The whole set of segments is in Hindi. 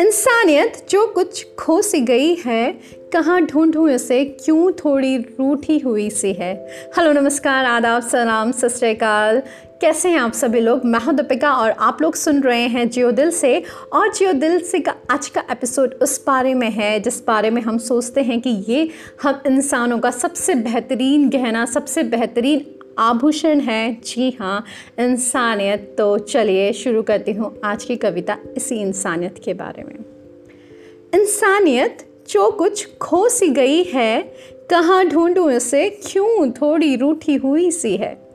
इंसानियत, जो कुछ खो सी गई है, कहाँ ढूंढूं इसे, क्यों थोड़ी रूठी हुई सी है? हेलो, नमस्कार, आदाब, सलाम, सत कैसे हैं आप सभी लोग? मैं हूँ दीपिका और आप लोग सुन रहे हैं जियो दिल से। और जियो दिल से का आज का एपिसोड उस बारे में है, जिस बारे में हम सोचते हैं कि ये हम इंसानों का सबसे बेहतरीन गहना, सबसे बेहतरीन आभूषण है। जी हाँ इंसानियत। तो चलिए शुरू करती हूँ आज की कविता इसी इंसानियत के बारे में। इंसानियत, जो कुछ खो सी गई है, कहाँ ढूंढूं इसे, क्यों थोड़ी रूठी हुई सी है?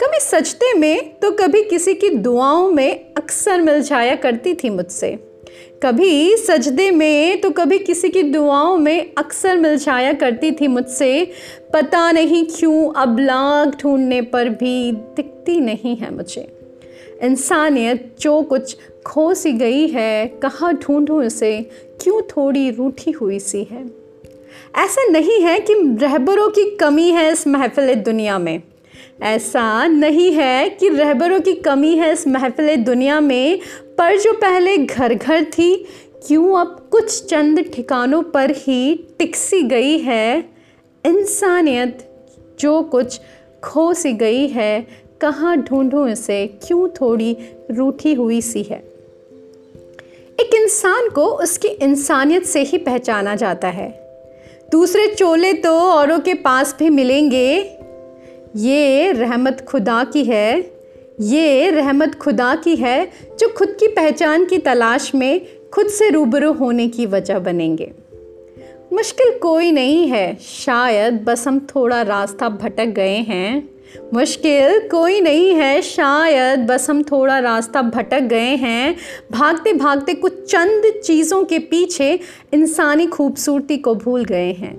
कभी सजते में तो कभी किसी की दुआओं में अक्सर मिल जाया करती थी मुझसे। कभी सजदे में तो कभी किसी की दुआओं में अक्सर मिल जाया करती थी मुझसे। पता नहीं क्यों अब लाख ढूँढने पर भी दिखती नहीं है मुझे। इंसानियत जो कुछ खो सी गई है, कहाँ ढूंढूं इसे? क्यों थोड़ी रूठी हुई सी है? ऐसा नहीं है कि रहबरों की कमी है इस महफिल दुनिया में। ऐसा नहीं है कि रहबरों की कमी है इस महफिल दुनिया में, पर जो पहले घर घर थी, क्यों अब कुछ चंद ठिकानों पर ही टिकसी गई है? इंसानियत जो कुछ खो सी गई है, कहाँ ढूंढूं इसे, क्यों थोड़ी रूठी हुई सी है? एक इंसान को उसकी इंसानियत से ही पहचाना जाता है। दूसरे चोले तो औरों के पास भी मिलेंगे ये रहमत खुदा की है, ये रहमत खुदा की है जो खुद की पहचान की तलाश में खुद से रूबरू होने की वजह बनेंगे। मुश्किल कोई नहीं है, शायद बस हम थोड़ा रास्ता भटक गए हैं। मुश्किल कोई नहीं है, शायद बस हम थोड़ा रास्ता भटक गए हैं। भागते भागते कुछ चंद चीज़ों के पीछे इंसानी खूबसूरती को भूल गए हैं।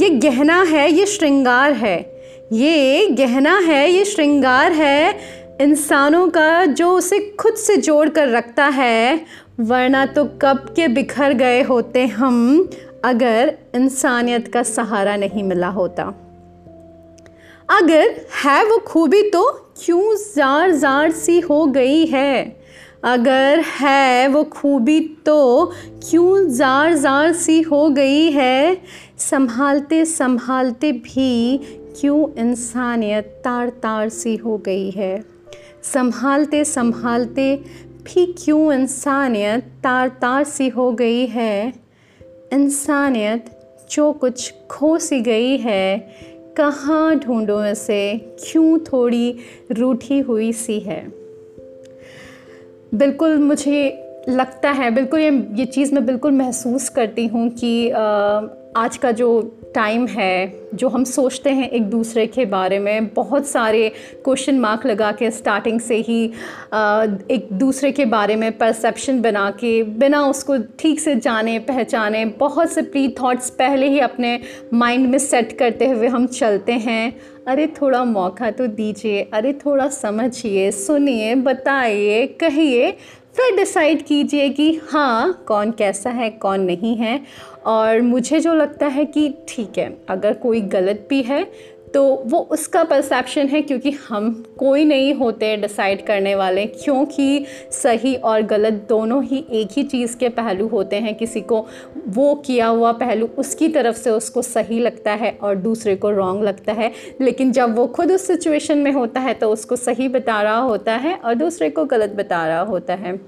ये गहना है, ये श्रृंगार है ये गहना है, ये श्रृंगार है, इंसानों का जो उसे खुद से जोड़ कर रखता है, वरना तो कब के बिखर गए होते हम अगर इंसानियत का सहारा नहीं मिला होता। अगर है वो खूबी तो क्यों जार जार सी हो गई है? अगर है वो खूबी तो क्यों जार जार सी हो गई है? संभालते संभालते भी क्यों इंसानियत तार तार सी हो गई है? संभालते संभालते भी क्यों इंसानियत तार तार सी हो गई है? इंसानियत जो कुछ खो सी गई है, कहाँ ढूंढो इसे? क्यों थोड़ी रूठी हुई सी है? बिल्कुल मुझे लगता है, बिल्कुल ये ये चीज़ मैं बिल्कुल महसूस करती हूँ कि आज का जो टाइम है, जो हम सोचते हैं एक दूसरे के बारे में, बहुत सारे क्वेश्चन मार्क लगा के स्टार्टिंग से ही एक दूसरे के बारे में परसेप्शन बना के, बिना उसको ठीक से जाने, पहचाने, बहुत से प्री थॉट्स पहले ही अपने माइंड में सेट करते हुए हम चलते हैं। अरे, थोड़ा मौका तो दीजिए, अरे, थोड़ा समझिए, सुनिए, बताइए, कहिए फिर डिसाइड कीजिए कि हाँ कौन कैसा है, कौन नहीं है। और मुझे जो लगता है कि ठीक है, अगर कोई गलत भी है तो वो उसका परसेप्शन है क्योंकि हम कोई नहीं होते डिसाइड करने वाले, क्योंकि सही और गलत दोनों ही एक ही चीज़ के पहलू होते हैं। किसी को वो किया हुआ पहलू उसकी तरफ़ से उसको सही लगता है और दूसरे को रॉन्ग लगता है। लेकिन जब वो खुद उस सिचुएशन में होता है तो उसको सही बता रहा होता है और दूसरे को गलत बता रहा होता है।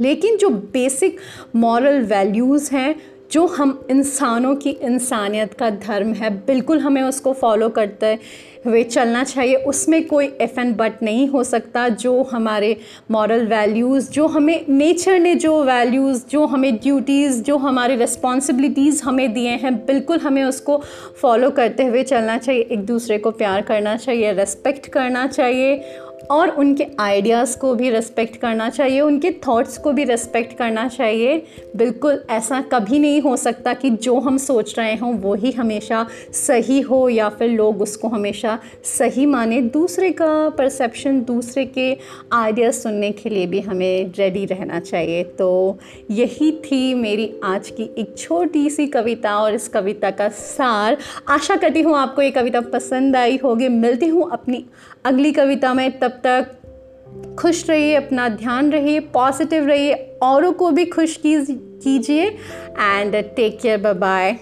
लेकिन जो बेसिक मॉरल वैल्यूज़ हैं जो हम इंसानों की इंसानियत का धर्म है, बिल्कुल हमें उसको फॉलो करते हुए चलना चाहिए। उसमें कोई एफ़ एंड बट नहीं हो सकता। जो हमारे मॉरल वैल्यूज़ जो हमें नेचर ने जो वैल्यूज़ जो हमें ड्यूटीज़ जो हमारे रिस्पॉन्सिबिलिटीज़ हमें दिए हैं, बिल्कुल हमें उसको फॉलो करते हुए चलना चाहिए। एक दूसरे को प्यार करना चाहिए रेस्पेक्ट करना चाहिए और उनके आइडियाज़ को भी रेस्पेक्ट करना चाहिए, उनके थॉट्स को भी रेस्पेक्ट करना चाहिए। बिल्कुल ऐसा कभी नहीं हो सकता कि जो हम सोच रहे हों, वो ही हमेशा सही हो या फिर लोग उसको हमेशा सही माने। दूसरे का परसेप्शन दूसरे के आइडियाज़ सुनने के लिए भी हमें रेडी रहना चाहिए। तो यही थी मेरी आज की एक छोटी सी कविता और इस कविता का सार। आशा करती हूँ आपको ये कविता पसंद आई होगी। मिलती हूँ अपनी अगली कविता में तब तक खुश रहिए, अपना ध्यान रहिए पॉजिटिव रहिए, औरों को भी खुश कीजिए and take care bye bye